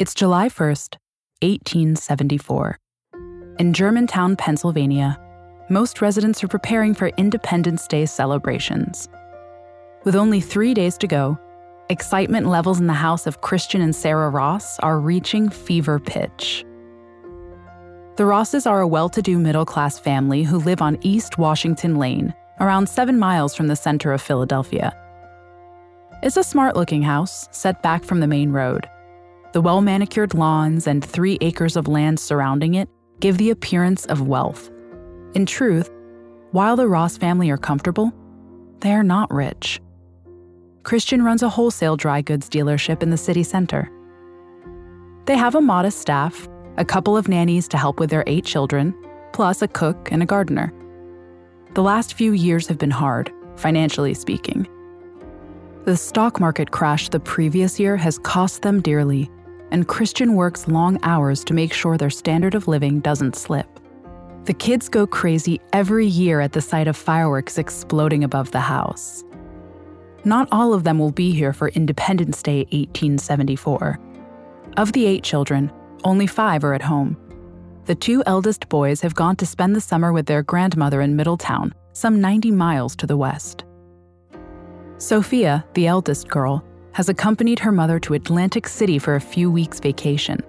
It's July 1st, 1874. In Germantown, Pennsylvania, most residents are preparing for Independence Day celebrations. With only three days to go, excitement levels in the house of Christian and Sarah Ross are reaching fever pitch. The Rosses are a well to do middle class family who live on East Washington Lane, around seven miles from the center of Philadelphia. It's a smart looking house set back from the main road. The well manicured lawns and three acres of land surrounding it give the appearance of wealth. In truth, while the Ross family are comfortable, they are not rich. Christian runs a wholesale dry goods dealership in the city center. They have a modest staff, a couple of nannies to help with their eight children, plus a cook and a gardener. The last few years have been hard, financially speaking. The stock market crash the previous year has cost them dearly, and Christian works long hours to make sure their standard of living doesn't slip. The kids go crazy every year at the sight of fireworks exploding above the house. Not all of them will be here for Independence Day 1874. Of the eight children, only five are at home. The two eldest boys have gone to spend the summer with their grandmother in Middletown, some 90 miles to the west. Sophia, the eldest girl, has accompanied her mother to Atlantic City for a few weeks' vacation.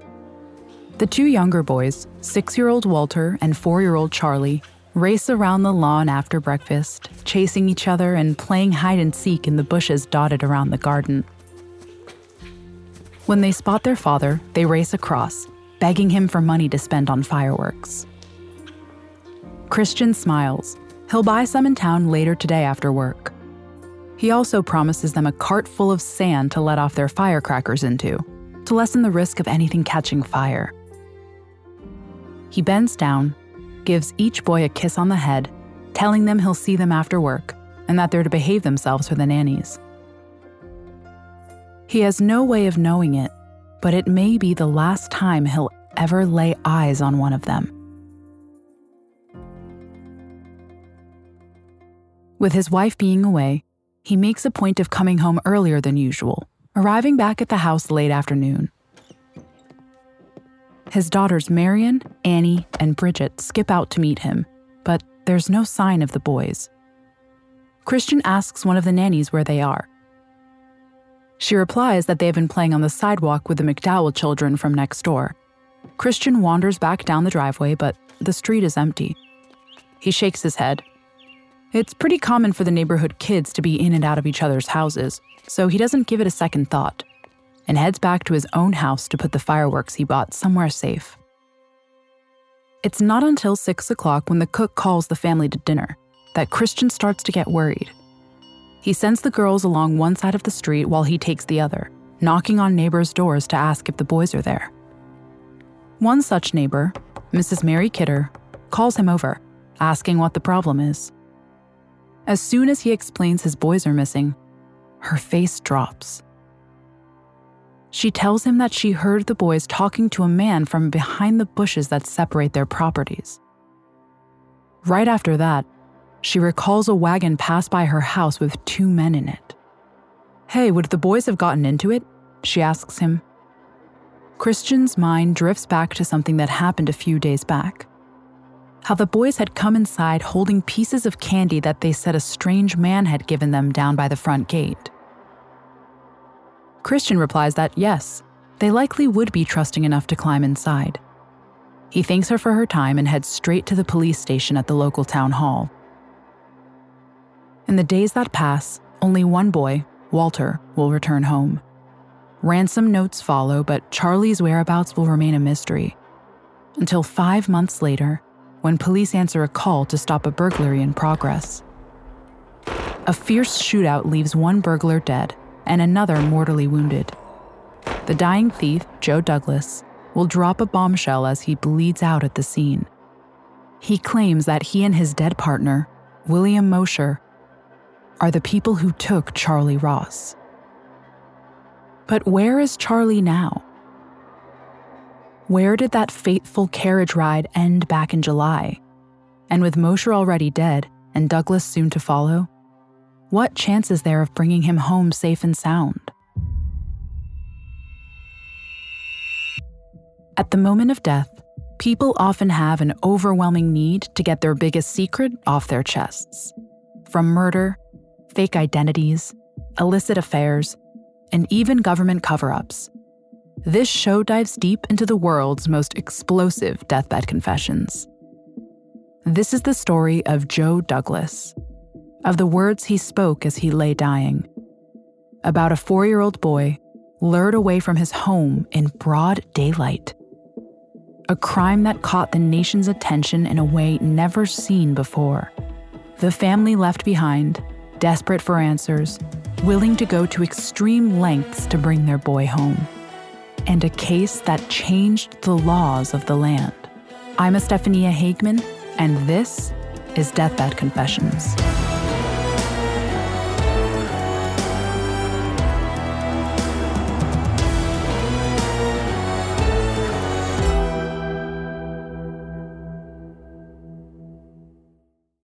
The two younger boys, six year old Walter and four year old Charley, race around the lawn after breakfast, chasing each other and playing hide and seek in the bushes dotted around the garden. When they spot their father, they race across, begging him for money to spend on fireworks. Christian smiles. He'll buy some in town later today after work. He also promises them a cart full of sand to let off their firecrackers into, to lessen the risk of anything catching fire. He bends down, gives each boy a kiss on the head, telling them he'll see them after work and that they're to behave themselves for the nannies. He has no way of knowing it, but it may be the last time he'll ever lay eyes on one of them. With his wife being away, he makes a point of coming home earlier than usual, arriving back at the house late afternoon. His daughters Marion, Annie, and Bridget skip out to meet him, but there's no sign of the boys. Christian asks one of the nannies where they are. She replies that they have been playing on the sidewalk with the McDowell children from next door. Christian wanders back down the driveway, but the street is empty. He shakes his head it's pretty common for the neighborhood kids to be in and out of each other's houses, so he doesn't give it a second thought and heads back to his own house to put the fireworks he bought somewhere safe. It's not until 6 o'clock when the cook calls the family to dinner that Christian starts to get worried. He sends the girls along one side of the street while he takes the other, knocking on neighbors' doors to ask if the boys are there. One such neighbor, Mrs. Mary Kidder, calls him over, asking what the problem is. As soon as he explains his boys are missing, her face drops. She tells him that she heard the boys talking to a man from behind the bushes that separate their properties. Right after that, she recalls a wagon pass by her house with two men in it. Hey, would the boys have gotten into it? She asks him. Christian's mind drifts back to something that happened a few days back how the boys had come inside holding pieces of candy that they said a strange man had given them down by the front gate. Christian replies that yes, they likely would be trusting enough to climb inside. He thanks her for her time and heads straight to the police station at the local town hall. In the days that pass, only one boy, Walter, will return home. Ransom notes follow, but Charley's whereabouts will remain a mystery. Until five months later, when police answer a call to stop a burglary in progress. A fierce shootout leaves one burglar dead and another mortally wounded. The dying thief, Joe Douglas, will drop a bombshell as he bleeds out at the scene. He claims that he and his dead partner, William Mosher, are the people who took Charley Ross. But where is Charley now? Where did that fateful carriage ride end back in July? And with Mosher already dead and Douglas soon to follow, what chance is there of bringing him home safe and sound? At the moment of death, people often have an overwhelming need to get their biggest secret off their chests. From murder, fake identities, illicit affairs, and even government cover ups. This show dives deep into the world's most explosive deathbed confessions. This is the story of Joe Douglas, of the words he spoke as he lay dying, about a four year old boy lured away from his home in broad daylight. A crime that caught the nation's attention in a way never seen before. The family left behind, desperate for answers, willing to go to extreme lengths to bring their boy home. And a case that changed the laws of the land. I'm Estefania Hageman, and this is Deathbed Confessions.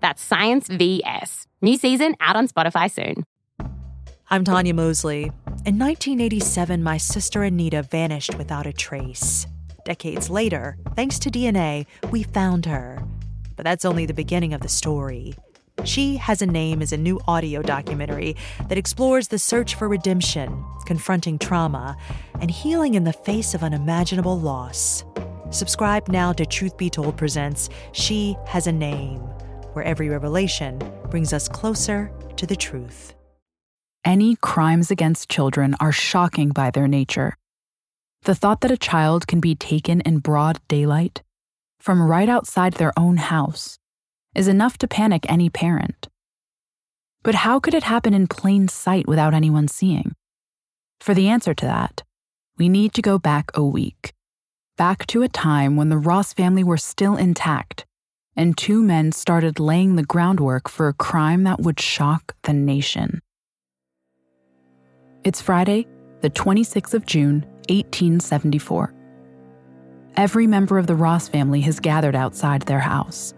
That's Science VS. New season out on Spotify soon. I'm Tanya Mosley. In 1987, my sister Anita vanished without a trace. Decades later, thanks to DNA, we found her. But that's only the beginning of the story. She Has a Name is a new audio documentary that explores the search for redemption, confronting trauma, and healing in the face of unimaginable loss. Subscribe now to Truth Be Told Presents She Has a Name where every revelation brings us closer to the truth. Any crimes against children are shocking by their nature. The thought that a child can be taken in broad daylight, from right outside their own house, is enough to panic any parent. But how could it happen in plain sight without anyone seeing? For the answer to that, we need to go back a week, back to a time when the Ross family were still intact and two men started laying the groundwork for a crime that would shock the nation. It's Friday, the 26th of June, 1874. Every member of the Ross family has gathered outside their house.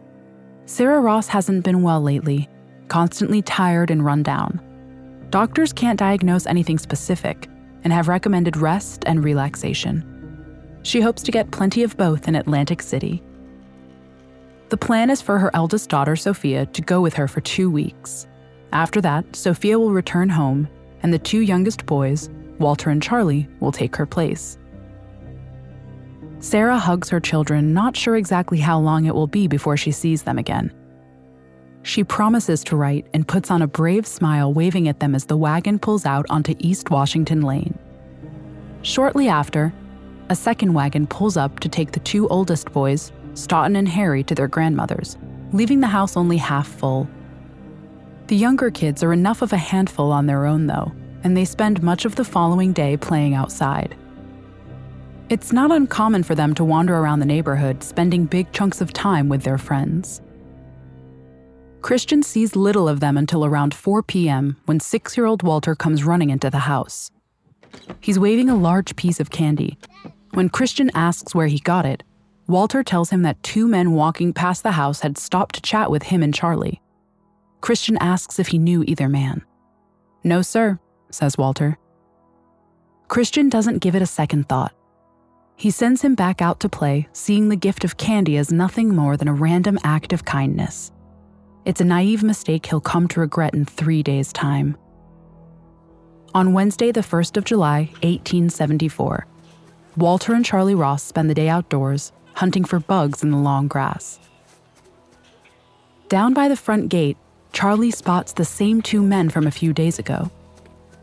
Sarah Ross hasn't been well lately, constantly tired and run down. Doctors can't diagnose anything specific and have recommended rest and relaxation. She hopes to get plenty of both in Atlantic City the plan is for her eldest daughter, Sophia, to go with her for two weeks. After that, Sophia will return home, and the two youngest boys, Walter and Charley, will take her place. Sarah hugs her children, not sure exactly how long it will be before she sees them again. She promises to write and puts on a brave smile, waving at them as the wagon pulls out onto East Washington Lane. Shortly after, a second wagon pulls up to take the two oldest boys, Stoughton and Harry to their grandmother's, leaving the house only half full. The younger kids are enough of a handful on their own, though, and they spend much of the following day playing outside. It's not uncommon for them to wander around the neighborhood, spending big chunks of time with their friends. Christian sees little of them until around 4 p.m. when six year old Walter comes running into the house. He's waving a large piece of candy. When Christian asks where he got it, Walter tells him that two men walking past the house had stopped to chat with him and Charley. Christian asks if he knew either man. No, sir, says Walter. Christian doesn't give it a second thought. He sends him back out to play, seeing the gift of candy as nothing more than a random act of kindness. It's a naive mistake he'll come to regret in three days' time. On Wednesday, the 1st of July, 1874, Walter and Charley Ross spend the day outdoors, hunting for bugs in the long grass. Down by the front gate, Charley spots the same two men from a few days ago.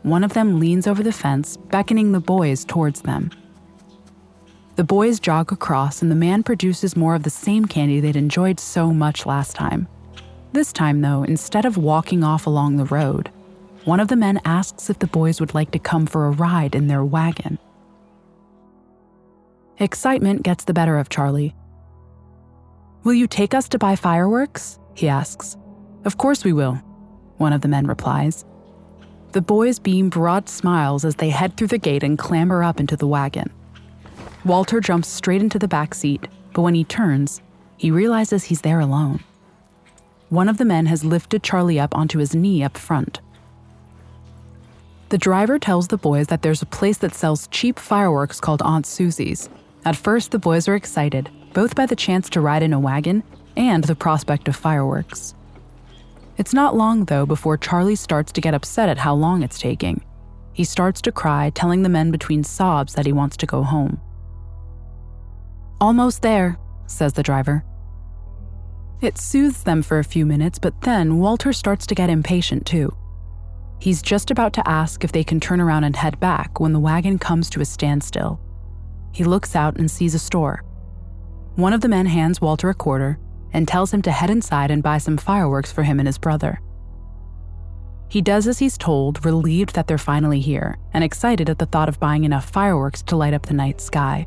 One of them leans over the fence, beckoning the boys towards them. The boys jog across, and the man produces more of the same candy they'd enjoyed so much last time. This time, though, instead of walking off along the road, one of the men asks if the boys would like to come for a ride in their wagon. Excitement gets the better of Charley. Will you take us to buy fireworks? he asks. Of course we will, one of the men replies. The boys beam broad smiles as they head through the gate and clamber up into the wagon. Walter jumps straight into the back seat, but when he turns, he realizes he's there alone. One of the men has lifted Charley up onto his knee up front. The driver tells the boys that there's a place that sells cheap fireworks called Aunt Susie's. At first, the boys are excited, both by the chance to ride in a wagon and the prospect of fireworks. It's not long, though, before Charley starts to get upset at how long it's taking. He starts to cry, telling the men between sobs that he wants to go home. Almost there, says the driver. It soothes them for a few minutes, but then Walter starts to get impatient too. He's just about to ask if they can turn around and head back when the wagon comes to a standstill. He looks out and sees a store. One of the men hands Walter a quarter and tells him to head inside and buy some fireworks for him and his brother. He does as he's told, relieved that they're finally here, and excited at the thought of buying enough fireworks to light up the night sky.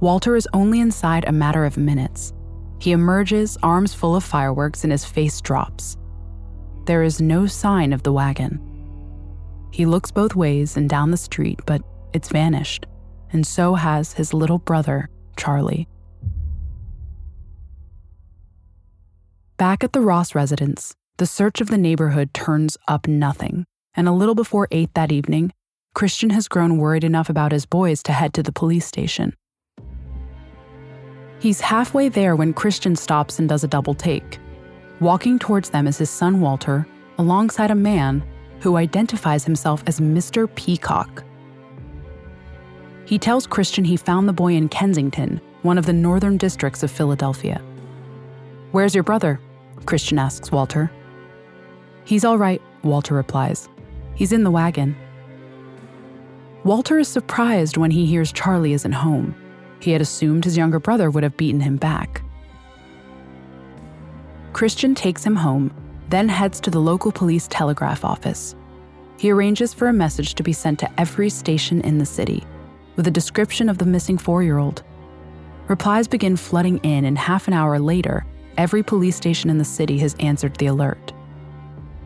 Walter is only inside a matter of minutes. He emerges, arms full of fireworks, and his face drops. There is no sign of the wagon. He looks both ways and down the street, but it's vanished, and so has his little brother, Charley. Back at the Ross residence, the search of the neighborhood turns up nothing, and a little before 8 that evening, Christian has grown worried enough about his boys to head to the police station. He's halfway there when Christian stops and does a double take. Walking towards them is his son Walter, alongside a man who identifies himself as Mr. Peacock. He tells Christian he found the boy in Kensington, one of the northern districts of Philadelphia. Where's your brother? Christian asks Walter. He's all right, Walter replies. He's in the wagon. Walter is surprised when he hears Charley isn't home. He had assumed his younger brother would have beaten him back. Christian takes him home, then heads to the local police telegraph office. He arranges for a message to be sent to every station in the city, with a description of the missing four year old. Replies begin flooding in, and half an hour later, every police station in the city has answered the alert.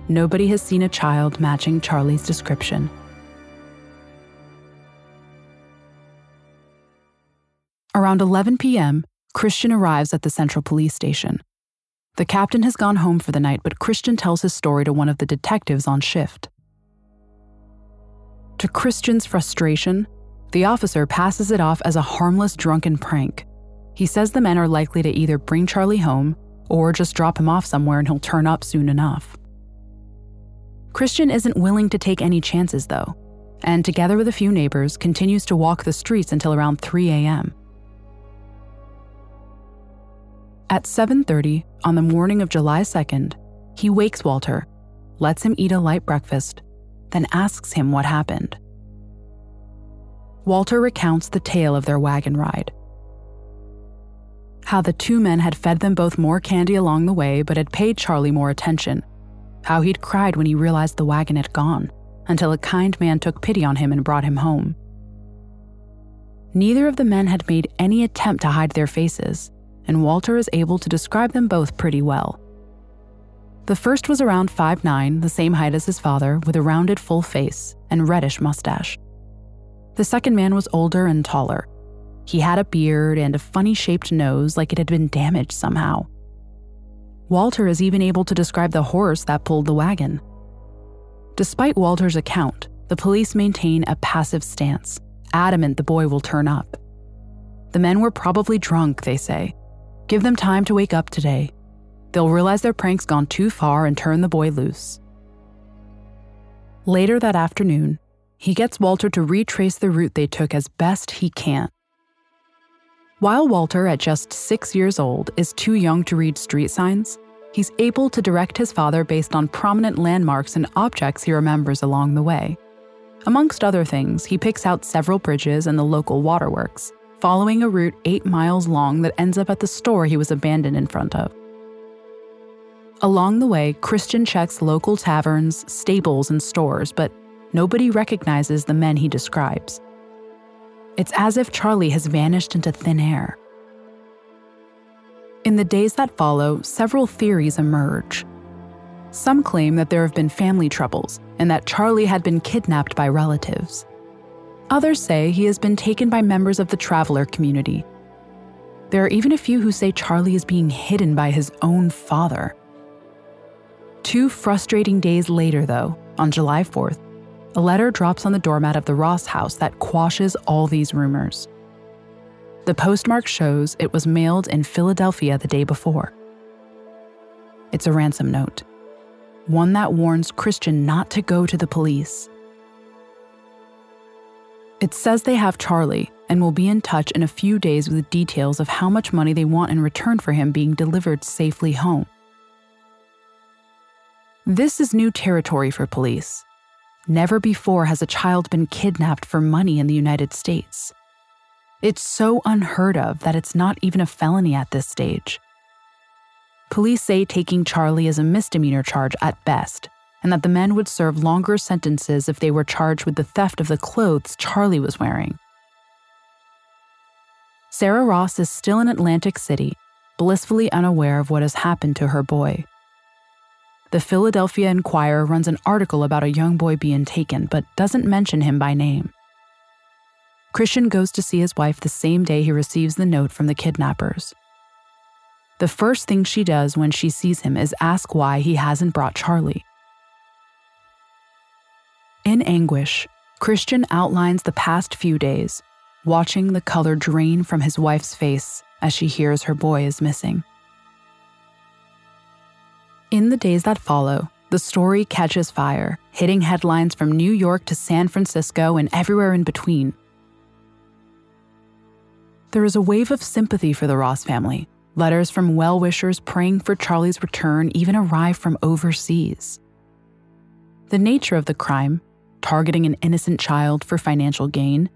Nobody has seen a child matching Charley's description. Around 11 p.m., Christian arrives at the central police station. The captain has gone home for the night, but Christian tells his story to one of the detectives on shift. To Christian's frustration, the officer passes it off as a harmless drunken prank he says the men are likely to either bring Charley home or just drop him off somewhere and he'll turn up soon enough. Christian isn't willing to take any chances, though, and together with a few neighbors, continues to walk the streets until around 3 a.m. At 7:30 on the morning of July 2nd, he wakes Walter, lets him eat a light breakfast, then asks him what happened. Walter recounts the tale of their wagon ride how the two men had fed them both more candy along the way but had paid Charley more attention, how he'd cried when he realized the wagon had gone, until a kind man took pity on him and brought him home. Neither of the men had made any attempt to hide their faces, and Walter is able to describe them both pretty well. The first was around 5'9, the same height as his father, with a rounded full face and reddish mustache. The second man was older and taller, he had a beard and a funny shaped nose like it had been damaged somehow. Walter is even able to describe the horse that pulled the wagon. Despite Walter's account, the police maintain a passive stance, adamant the boy will turn up. The men were probably drunk, they say. Give them time to wake up today. They'll realize their prank's gone too far and turn the boy loose. Later that afternoon, he gets Walter to retrace the route they took as best he can. While Walter, at just six years old, is too young to read street signs, he's able to direct his father based on prominent landmarks and objects he remembers along the way. Amongst other things, he picks out several bridges and the local waterworks, following a route eight miles long that ends up at the store he was abandoned in front of. Along the way, Christian checks local taverns, stables, and stores, but nobody recognizes the men he describes. It's as if Charley has vanished into thin air. In the days that follow, several theories emerge. Some claim that there have been family troubles and that Charley had been kidnapped by relatives. Others say he has been taken by members of the traveler community. There are even a few who say Charley is being hidden by his own father. Two frustrating days later, though, on July 4th, a letter drops on the doormat of the Ross house that quashes all these rumors. The postmark shows it was mailed in Philadelphia the day before. It's a ransom note, one that warns Christian not to go to the police. It says they have Charley and will be in touch in a few days with details of how much money they want in return for him being delivered safely home. This is new territory for police. Never before has a child been kidnapped for money in the United States. It's so unheard of that it's not even a felony at this stage. Police say taking Charley is a misdemeanor charge at best, and that the men would serve longer sentences if they were charged with the theft of the clothes Charley was wearing. Sarah Ross is still in Atlantic City, blissfully unaware of what has happened to her boy. The Philadelphia Inquirer runs an article about a young boy being taken, but doesn't mention him by name. Christian goes to see his wife the same day he receives the note from the kidnappers. The first thing she does when she sees him is ask why he hasn't brought Charley. In anguish, Christian outlines the past few days, watching the color drain from his wife's face as she hears her boy is missing. In the days that follow, the story catches fire, hitting headlines from New York to San Francisco and everywhere in between. There is a wave of sympathy for the Ross family. Letters from well wishers praying for Charley's return even arrive from overseas. The nature of the crime, targeting an innocent child for financial gain,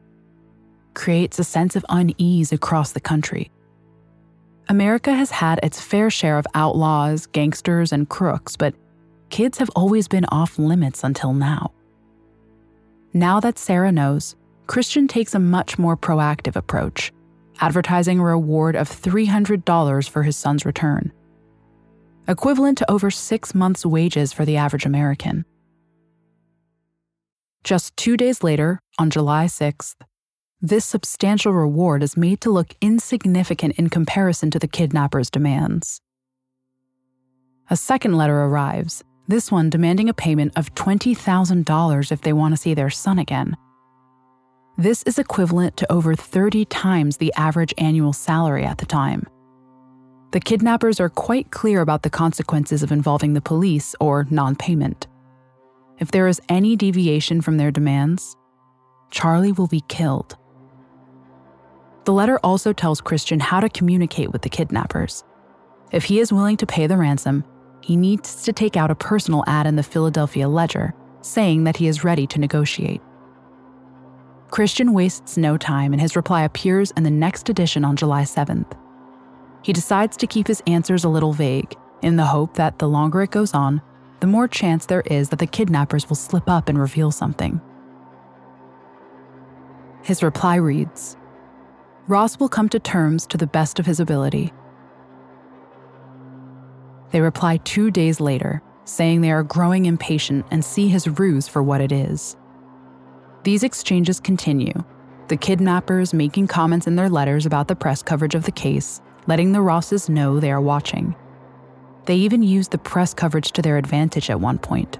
creates a sense of unease across the country. America has had its fair share of outlaws, gangsters, and crooks, but kids have always been off limits until now. Now that Sarah knows, Christian takes a much more proactive approach advertising a reward of $300 for his son's return, equivalent to over six months' wages for the average American. Just two days later, on July 6th, this substantial reward is made to look insignificant in comparison to the kidnapper's demands. A second letter arrives, this one demanding a payment of $20,000 if they want to see their son again. This is equivalent to over 30 times the average annual salary at the time. The kidnappers are quite clear about the consequences of involving the police or non payment. If there is any deviation from their demands, Charley will be killed. The letter also tells Christian how to communicate with the kidnappers. If he is willing to pay the ransom, he needs to take out a personal ad in the Philadelphia Ledger saying that he is ready to negotiate. Christian wastes no time, and his reply appears in the next edition on July 7th. He decides to keep his answers a little vague, in the hope that the longer it goes on, the more chance there is that the kidnappers will slip up and reveal something. His reply reads Ross will come to terms to the best of his ability. They reply two days later, saying they are growing impatient and see his ruse for what it is. These exchanges continue, the kidnappers making comments in their letters about the press coverage of the case, letting the Rosses know they are watching. They even use the press coverage to their advantage at one point.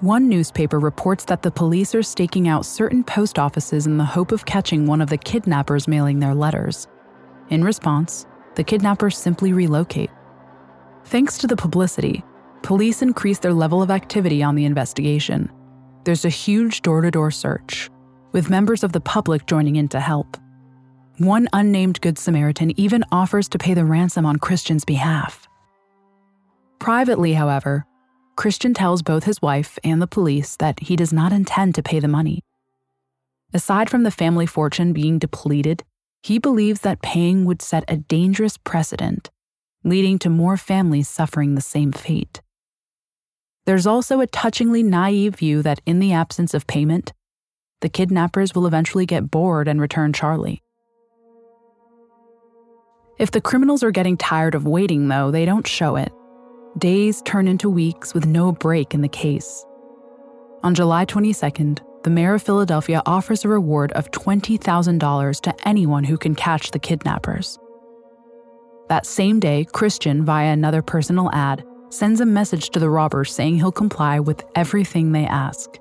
One newspaper reports that the police are staking out certain post offices in the hope of catching one of the kidnappers mailing their letters. In response, the kidnappers simply relocate. Thanks to the publicity, police increase their level of activity on the investigation there's a huge door to door search, with members of the public joining in to help. One unnamed Good Samaritan even offers to pay the ransom on Christian's behalf. Privately, however, Christian tells both his wife and the police that he does not intend to pay the money. Aside from the family fortune being depleted, he believes that paying would set a dangerous precedent, leading to more families suffering the same fate. There's also a touchingly naive view that in the absence of payment, the kidnappers will eventually get bored and return Charley. If the criminals are getting tired of waiting, though, they don't show it. Days turn into weeks with no break in the case. On July 22nd, the mayor of Philadelphia offers a reward of $20,000 to anyone who can catch the kidnappers. That same day, Christian, via another personal ad, sends a message to the robbers saying he'll comply with everything they ask.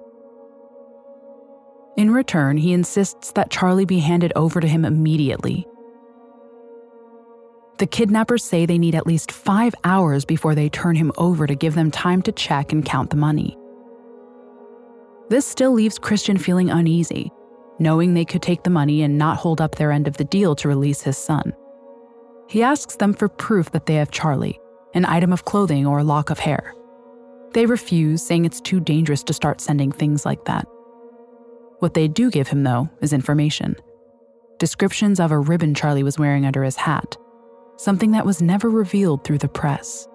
In return, he insists that Charley be handed over to him immediately. The kidnappers say they need at least five hours before they turn him over to give them time to check and count the money. This still leaves Christian feeling uneasy, knowing they could take the money and not hold up their end of the deal to release his son. He asks them for proof that they have Charley, an item of clothing or a lock of hair. They refuse, saying it's too dangerous to start sending things like that. What they do give him, though, is information descriptions of a ribbon Charley was wearing under his hat, something that was never revealed through the press.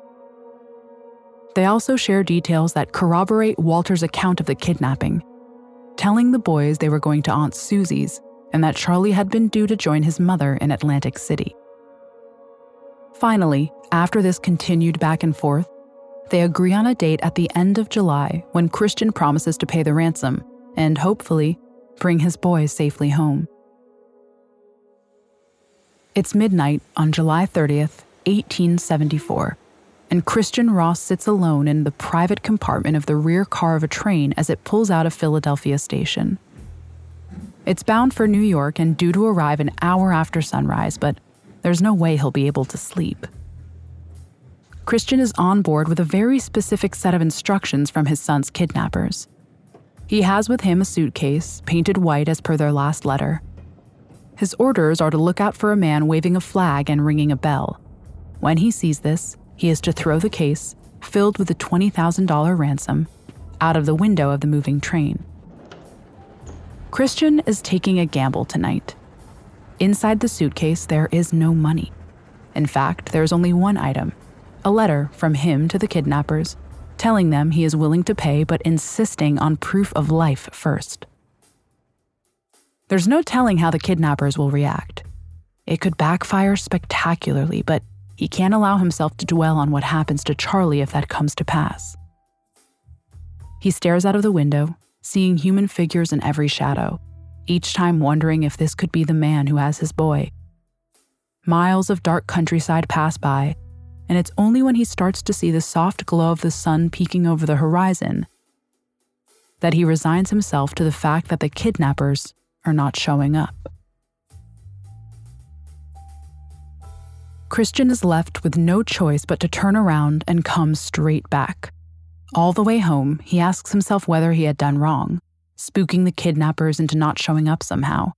They also share details that corroborate Walter's account of the kidnapping, telling the boys they were going to Aunt Susie's and that Charley had been due to join his mother in Atlantic City. Finally, after this continued back and forth, they agree on a date at the end of July when Christian promises to pay the ransom and hopefully bring his boys safely home. It's midnight on July 30th, 1874, and Christian Ross sits alone in the private compartment of the rear car of a train as it pulls out of Philadelphia Station. It's bound for New York and due to arrive an hour after sunrise, but there's no way he'll be able to sleep. Christian is on board with a very specific set of instructions from his son's kidnappers. He has with him a suitcase, painted white as per their last letter. His orders are to look out for a man waving a flag and ringing a bell. When he sees this, he is to throw the case, filled with the $20,000 ransom, out of the window of the moving train. Christian is taking a gamble tonight. Inside the suitcase, there is no money. In fact, there is only one item a letter from him to the kidnappers telling them he is willing to pay but insisting on proof of life first. There's no telling how the kidnappers will react. It could backfire spectacularly, but he can't allow himself to dwell on what happens to Charley if that comes to pass. He stares out of the window, seeing human figures in every shadow, each time wondering if this could be the man who has his boy. Miles of dark countryside pass by, and it's only when he starts to see the soft glow of the sun peeking over the horizon that he resigns himself to the fact that the kidnappers are not showing up. Christian is left with no choice but to turn around and come straight back. All the way home, he asks himself whether he had done wrong, spooking the kidnappers into not showing up somehow.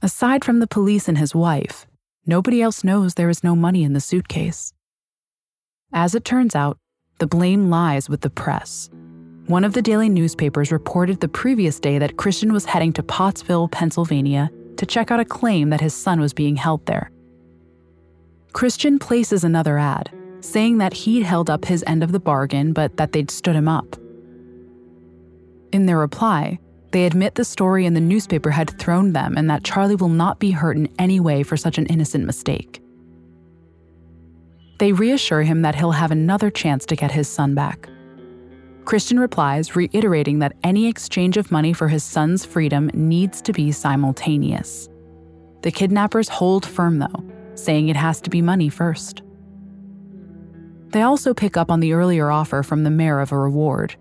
Aside from the police and his wife, nobody else knows there is no money in the suitcase. As it turns out, the blame lies with the press. One of the daily newspapers reported the previous day that Christian was heading to Pottsville, Pennsylvania, to check out a claim that his son was being held there. Christian places another ad, saying that he'd held up his end of the bargain, but that they'd stood him up. In their reply, they admit the story in the newspaper had thrown them and that Charley will not be hurt in any way for such an innocent mistake. They reassure him that he'll have another chance to get his son back. Christian replies, reiterating that any exchange of money for his son's freedom needs to be simultaneous. The kidnappers hold firm, though, saying it has to be money first. They also pick up on the earlier offer from the mayor of a reward.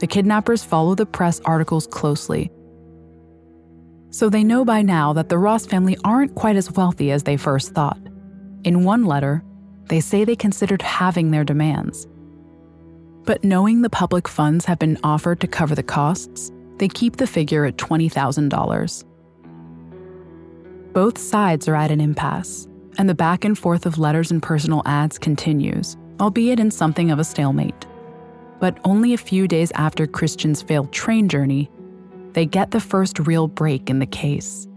The kidnappers follow the press articles closely. So they know by now that the Ross family aren't quite as wealthy as they first thought. In one letter, they say they considered halving their demands. But knowing the public funds have been offered to cover the costs, they keep the figure at $20,000. Both sides are at an impasse, and the back and forth of letters and personal ads continues, albeit in something of a stalemate. But only a few days after Christian's failed train journey, they get the first real break in the case.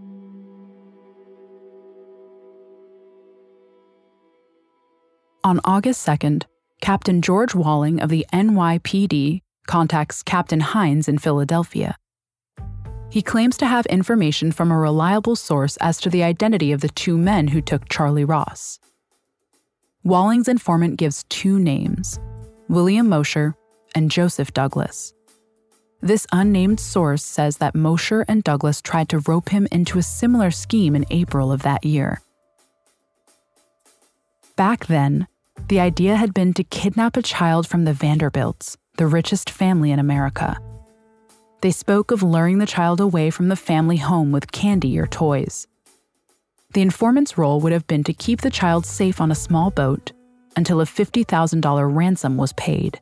On August 2nd, Captain George Walling of the NYPD contacts Captain Hines in Philadelphia. He claims to have information from a reliable source as to the identity of the two men who took Charley Ross. Walling's informant gives two names William Mosher and Joseph Douglas. This unnamed source says that Mosher and Douglas tried to rope him into a similar scheme in April of that year. Back then, the idea had been to kidnap a child from the Vanderbilts, the richest family in America. They spoke of luring the child away from the family home with candy or toys. The informant's role would have been to keep the child safe on a small boat until a $50,000 ransom was paid.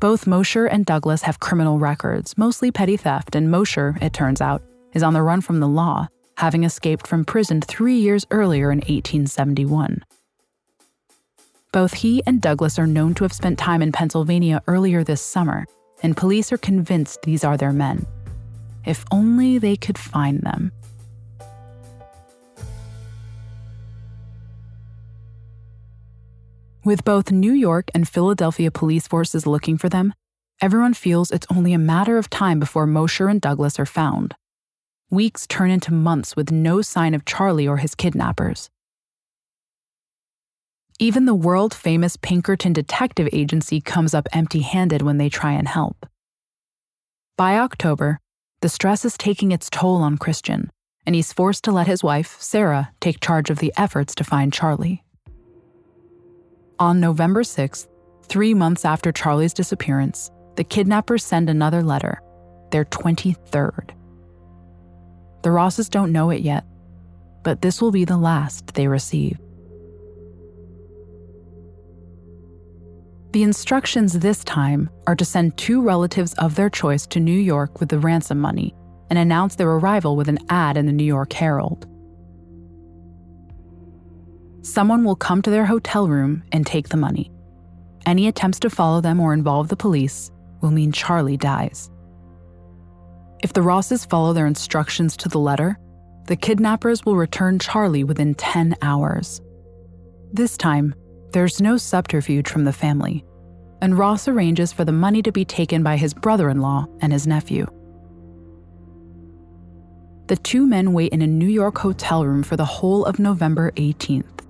Both Mosher and Douglas have criminal records, mostly petty theft, and Mosher, it turns out, is on the run from the law, having escaped from prison three years earlier in 1871. Both he and Douglas are known to have spent time in Pennsylvania earlier this summer, and police are convinced these are their men. If only they could find them. With both New York and Philadelphia police forces looking for them, everyone feels it's only a matter of time before Mosher and Douglas are found. Weeks turn into months with no sign of Charley or his kidnappers. Even the world famous Pinkerton Detective Agency comes up empty handed when they try and help. By October, the stress is taking its toll on Christian, and he's forced to let his wife, Sarah, take charge of the efforts to find Charley. On November 6th, three months after Charley's disappearance, the kidnappers send another letter, their 23rd. The Rosses don't know it yet, but this will be the last they receive. The instructions this time are to send two relatives of their choice to New York with the ransom money and announce their arrival with an ad in the New York Herald someone will come to their hotel room and take the money. Any attempts to follow them or involve the police will mean Charley dies. If the Rosses follow their instructions to the letter, the kidnappers will return Charley within 10 hours. This time, there's no subterfuge from the family, and Ross arranges for the money to be taken by his brother in law and his nephew. The two men wait in a New York hotel room for the whole of November 18th.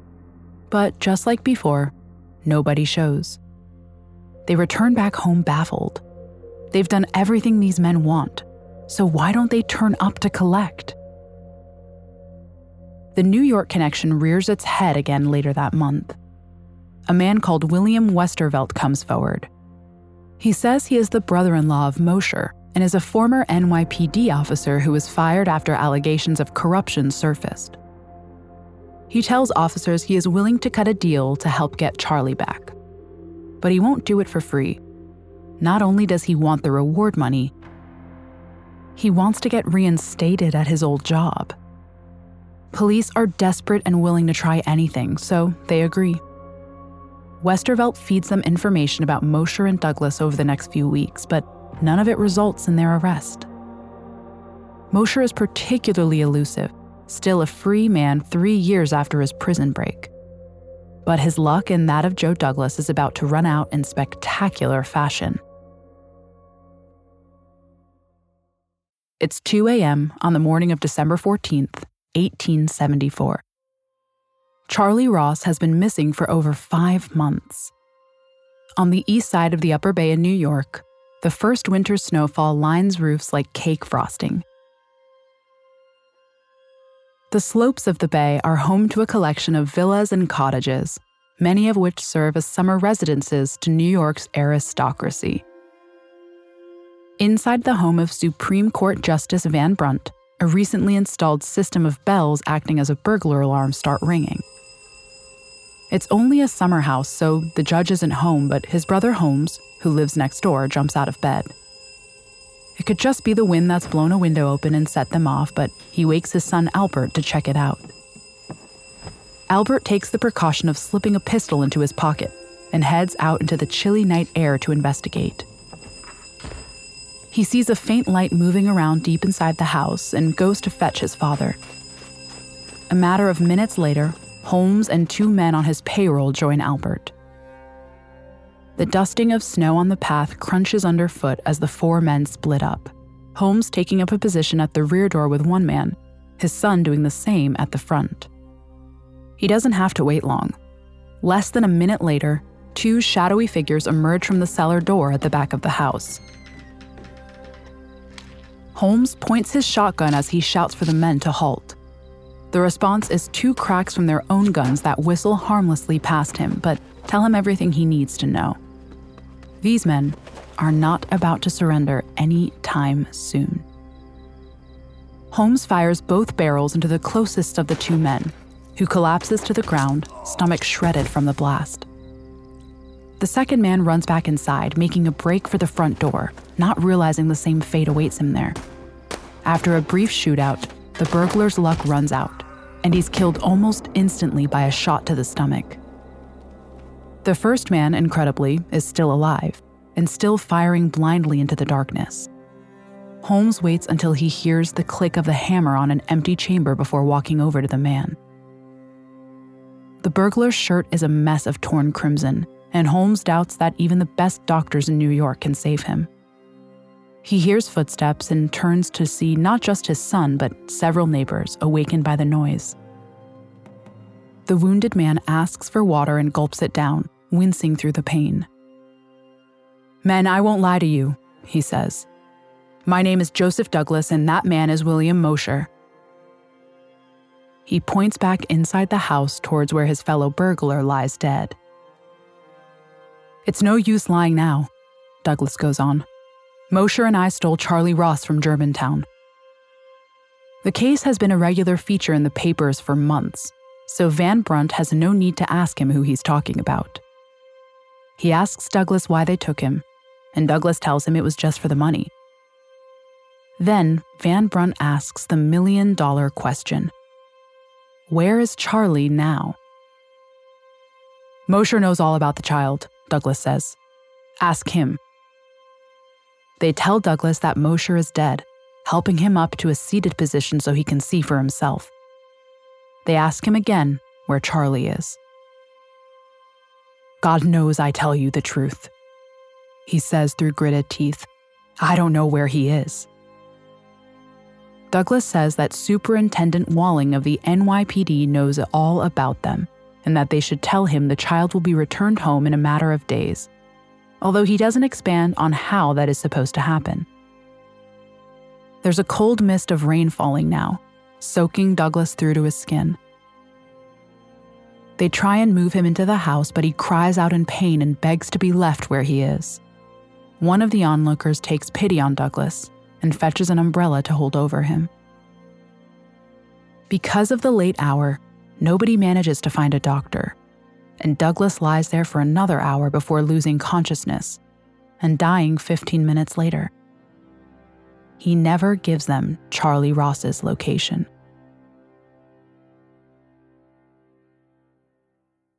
But just like before, nobody shows. They return back home baffled. They've done everything these men want, so why don't they turn up to collect? The New York connection rears its head again later that month. A man called William Westervelt comes forward. He says he is the brother in law of Mosher and is a former NYPD officer who was fired after allegations of corruption surfaced. He tells officers he is willing to cut a deal to help get Charley back. But he won't do it for free. Not only does he want the reward money, he wants to get reinstated at his old job. Police are desperate and willing to try anything, so they agree. Westervelt feeds them information about Mosher and Douglas over the next few weeks, but none of it results in their arrest. Mosher is particularly elusive still a free man three years after his prison break. But his luck and that of Joe Douglas is about to run out in spectacular fashion. It's 2 a.m. on the morning of December 14th, 1874. Charley Ross has been missing for over five months. On the east side of the Upper Bay in New York, the first winter snowfall lines roofs like cake frosting the slopes of the bay are home to a collection of villas and cottages, many of which serve as summer residences to New York's aristocracy. Inside the home of Supreme Court Justice Van Brunt, a recently installed system of bells acting as a burglar alarm start ringing. It's only a summer house, so the judge isn't home, but his brother Holmes, who lives next door, jumps out of bed. It could just be the wind that's blown a window open and set them off, but he wakes his son Albert to check it out. Albert takes the precaution of slipping a pistol into his pocket and heads out into the chilly night air to investigate. He sees a faint light moving around deep inside the house and goes to fetch his father. A matter of minutes later, Holmes and two men on his payroll join Albert. The dusting of snow on the path crunches underfoot as the four men split up. Holmes taking up a position at the rear door with one man, his son doing the same at the front. He doesn't have to wait long. Less than a minute later, two shadowy figures emerge from the cellar door at the back of the house. Holmes points his shotgun as he shouts for the men to halt. The response is two cracks from their own guns that whistle harmlessly past him, but tell him everything he needs to know. These men are not about to surrender any time soon. Holmes fires both barrels into the closest of the two men, who collapses to the ground, stomach shredded from the blast. The second man runs back inside, making a break for the front door, not realizing the same fate awaits him there. After a brief shootout, the burglar's luck runs out, and he's killed almost instantly by a shot to the stomach. The first man, incredibly, is still alive and still firing blindly into the darkness. Holmes waits until he hears the click of the hammer on an empty chamber before walking over to the man. The burglar's shirt is a mess of torn crimson, and Holmes doubts that even the best doctors in New York can save him. He hears footsteps and turns to see not just his son, but several neighbors awakened by the noise. The wounded man asks for water and gulps it down, wincing through the pain. Men, I won't lie to you, he says. My name is Joseph Douglas, and that man is William Mosher. He points back inside the house towards where his fellow burglar lies dead. It's no use lying now, Douglas goes on. Mosher and I stole Charley Ross from Germantown. The case has been a regular feature in the papers for months, so Van Brunt has no need to ask him who he's talking about. He asks Douglas why they took him, and Douglas tells him it was just for the money. Then Van Brunt asks the million dollar question Where is Charley now? Mosher knows all about the child, Douglas says. Ask him. They tell Douglas that Mosher is dead, helping him up to a seated position so he can see for himself. They ask him again where Charley is. God knows I tell you the truth, he says through gritted teeth. I don't know where he is. Douglas says that Superintendent Walling of the NYPD knows all about them and that they should tell him the child will be returned home in a matter of days, although he doesn't expand on how that is supposed to happen. There's a cold mist of rain falling now, soaking Douglas through to his skin. They try and move him into the house, but he cries out in pain and begs to be left where he is. One of the onlookers takes pity on Douglas and fetches an umbrella to hold over him. Because of the late hour, nobody manages to find a doctor, and Douglas lies there for another hour before losing consciousness and dying 15 minutes later. He never gives them Charley Ross's location.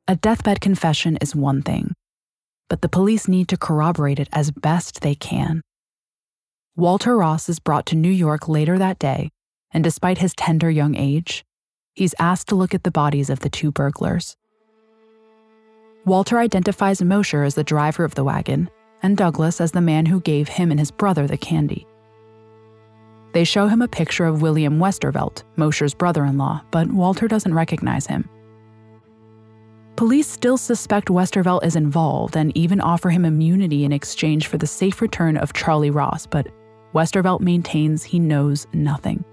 A deathbed confession is one thing, but the police need to corroborate it as best they can. Walter Ross is brought to New York later that day, and despite his tender young age, he's asked to look at the bodies of the two burglars. Walter identifies Mosher as the driver of the wagon and Douglas as the man who gave him and his brother the candy. They show him a picture of William Westervelt, Mosher's brother in law, but Walter doesn't recognize him. Police still suspect Westervelt is involved and even offer him immunity in exchange for the safe return of Charley Ross, but Westervelt maintains he knows nothing.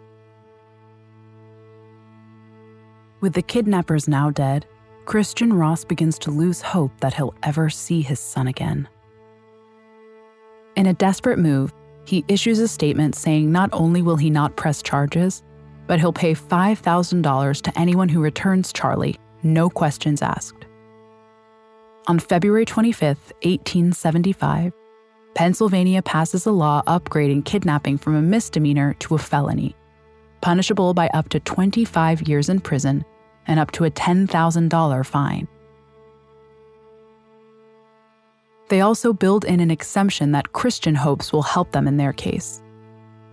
With the kidnappers now dead, Christian Ross begins to lose hope that he'll ever see his son again. In a desperate move, he issues a statement saying not only will he not press charges, but he'll pay $5,000 to anyone who returns Charley, no questions asked. On February 25, 1875, Pennsylvania passes a law upgrading kidnapping from a misdemeanor to a felony, punishable by up to 25 years in prison and up to a $10,000 fine. They also build in an exemption that Christian hopes will help them in their case.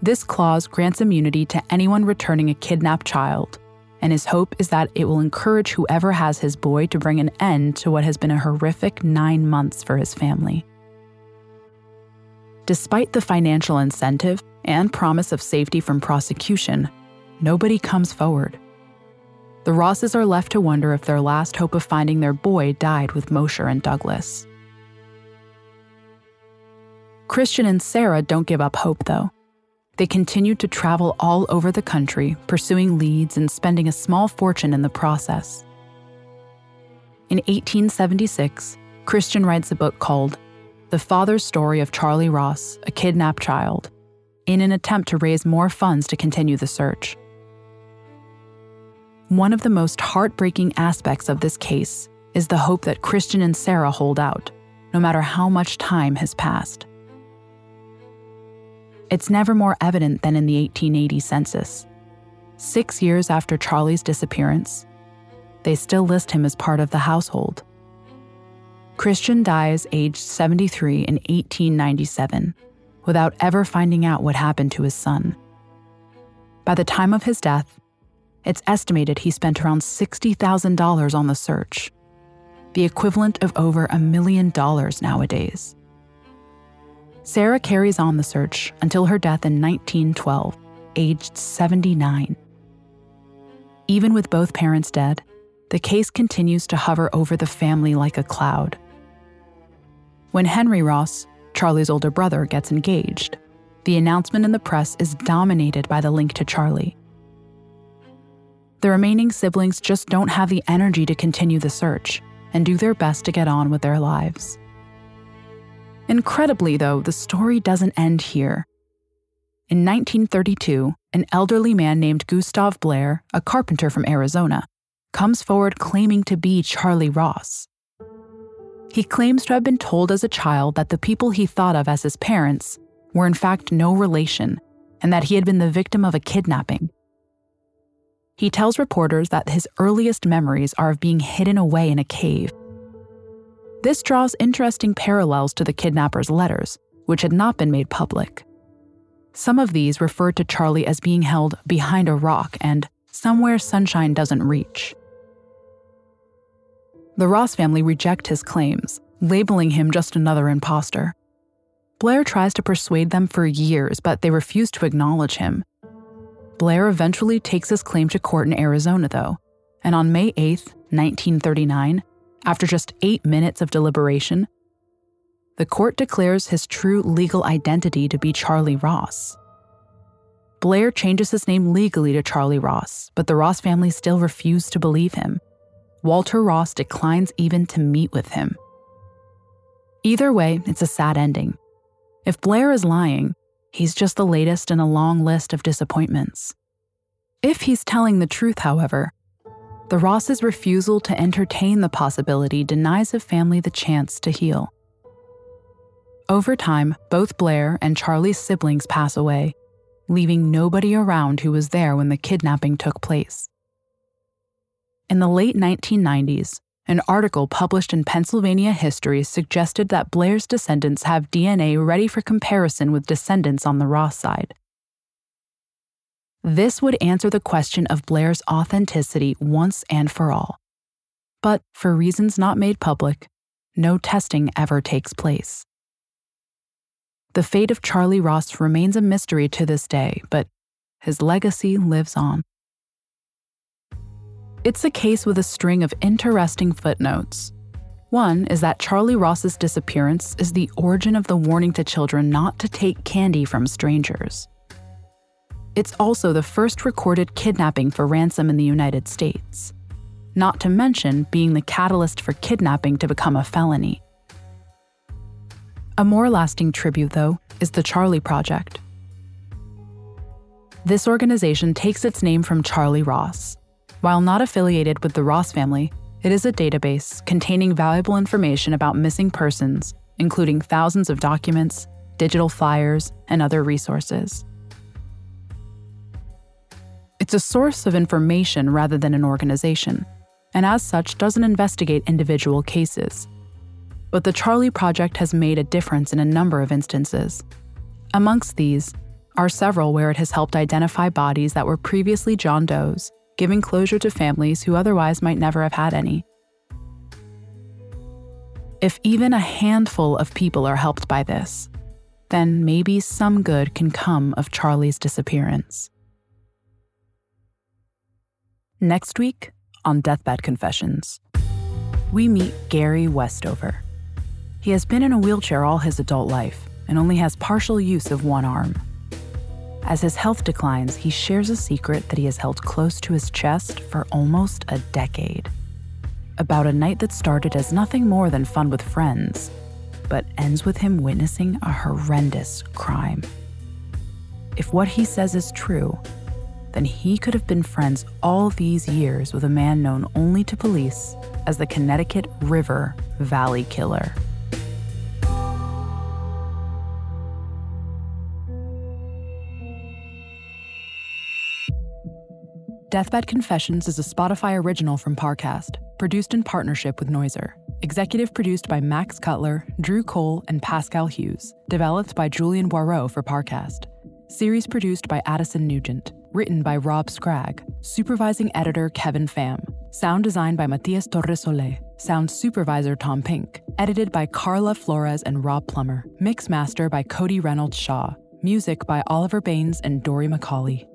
This clause grants immunity to anyone returning a kidnapped child, and his hope is that it will encourage whoever has his boy to bring an end to what has been a horrific nine months for his family. Despite the financial incentive, and promise of safety from prosecution, nobody comes forward. The Rosses are left to wonder if their last hope of finding their boy died with Mosher and Douglas. Christian and Sarah don't give up hope, though. They continue to travel all over the country, pursuing leads and spending a small fortune in the process. In 1876, Christian writes a book called The Father's Story of Charley Ross, a Kidnapped Child, in an attempt to raise more funds to continue the search. One of the most heartbreaking aspects of this case is the hope that Christian and Sarah hold out, no matter how much time has passed. It's never more evident than in the 1880 census. Six years after Charley's disappearance, they still list him as part of the household. Christian dies aged 73 in 1897 without ever finding out what happened to his son. By the time of his death, it's estimated he spent around $60,000 on the search, the equivalent of over a million dollars nowadays. Sarah carries on the search until her death in 1912, aged 79. Even with both parents dead, the case continues to hover over the family like a cloud. When Henry Ross, Charley's older brother, gets engaged, the announcement in the press is dominated by the link to Charley. The remaining siblings just don't have the energy to continue the search and do their best to get on with their lives. Incredibly, though, the story doesn't end here. In 1932, an elderly man named Gustav Blair, a carpenter from Arizona, comes forward claiming to be Charley Ross. He claims to have been told as a child that the people he thought of as his parents were in fact no relation and that he had been the victim of a kidnapping. He tells reporters that his earliest memories are of being hidden away in a cave this draws interesting parallels to the kidnapper's letters, which had not been made public. Some of these referred to Charley as being held behind a rock and somewhere sunshine doesn't reach. The Ross family reject his claims, labeling him just another impostor. Blair tries to persuade them for years, but they refuse to acknowledge him. Blair eventually takes his claim to court in Arizona, though, and on May 8, 1939, after just eight minutes of deliberation, the court declares his true legal identity to be Charley Ross. Blair changes his name legally to Charley Ross, but the Ross family still refuse to believe him. Walter Ross declines even to meet with him. Either way, it's a sad ending. If Blair is lying, he's just the latest in a long list of disappointments. If he's telling the truth, however, the Ross's refusal to entertain the possibility denies a family the chance to heal. Over time, both Blair and Charley's siblings pass away, leaving nobody around who was there when the kidnapping took place. In the late 1990s, an article published in Pennsylvania History suggested that Blair's descendants have DNA ready for comparison with descendants on the Ross side. This would answer the question of Blair's authenticity once and for all. But for reasons not made public, no testing ever takes place. The fate of Charley Ross remains a mystery to this day, but his legacy lives on. It's a case with a string of interesting footnotes. One is that Charley Ross's disappearance is the origin of the warning to children not to take candy from strangers. It's also the first recorded kidnapping for ransom in the United States, not to mention being the catalyst for kidnapping to become a felony. A more lasting tribute, though, is the Charley Project. This organization takes its name from Charley Ross. While not affiliated with the Ross family, it is a database containing valuable information about missing persons, including thousands of documents, digital flyers, and other resources. It's a source of information rather than an organization, and as such doesn't investigate individual cases. But the Charley Project has made a difference in a number of instances. Amongst these are several where it has helped identify bodies that were previously John Doe's, giving closure to families who otherwise might never have had any. If even a handful of people are helped by this, then maybe some good can come of Charley's disappearance. Next week on Deathbed Confessions, we meet Gary Westover. He has been in a wheelchair all his adult life and only has partial use of one arm. As his health declines, he shares a secret that he has held close to his chest for almost a decade. About a night that started as nothing more than fun with friends, but ends with him witnessing a horrendous crime. If what he says is true, then he could have been friends all these years with a man known only to police as the Connecticut River Valley Killer. Deathbed Confessions is a Spotify original from Parcast, produced in partnership with Noiser. Executive produced by Max Cutler, Drew Cole, and Pascal Hughes. Developed by Julian Boireau for Parcast. Series produced by Addison Nugent. Written by Rob Scragg. Supervising editor Kevin Pham. Sound design by Matias Torresole. Sound supervisor Tom Pink. Edited by Carla Flores and Rob Plummer. Mix master by Cody Reynolds Shaw. Music by Oliver Baines and Dory McCauley.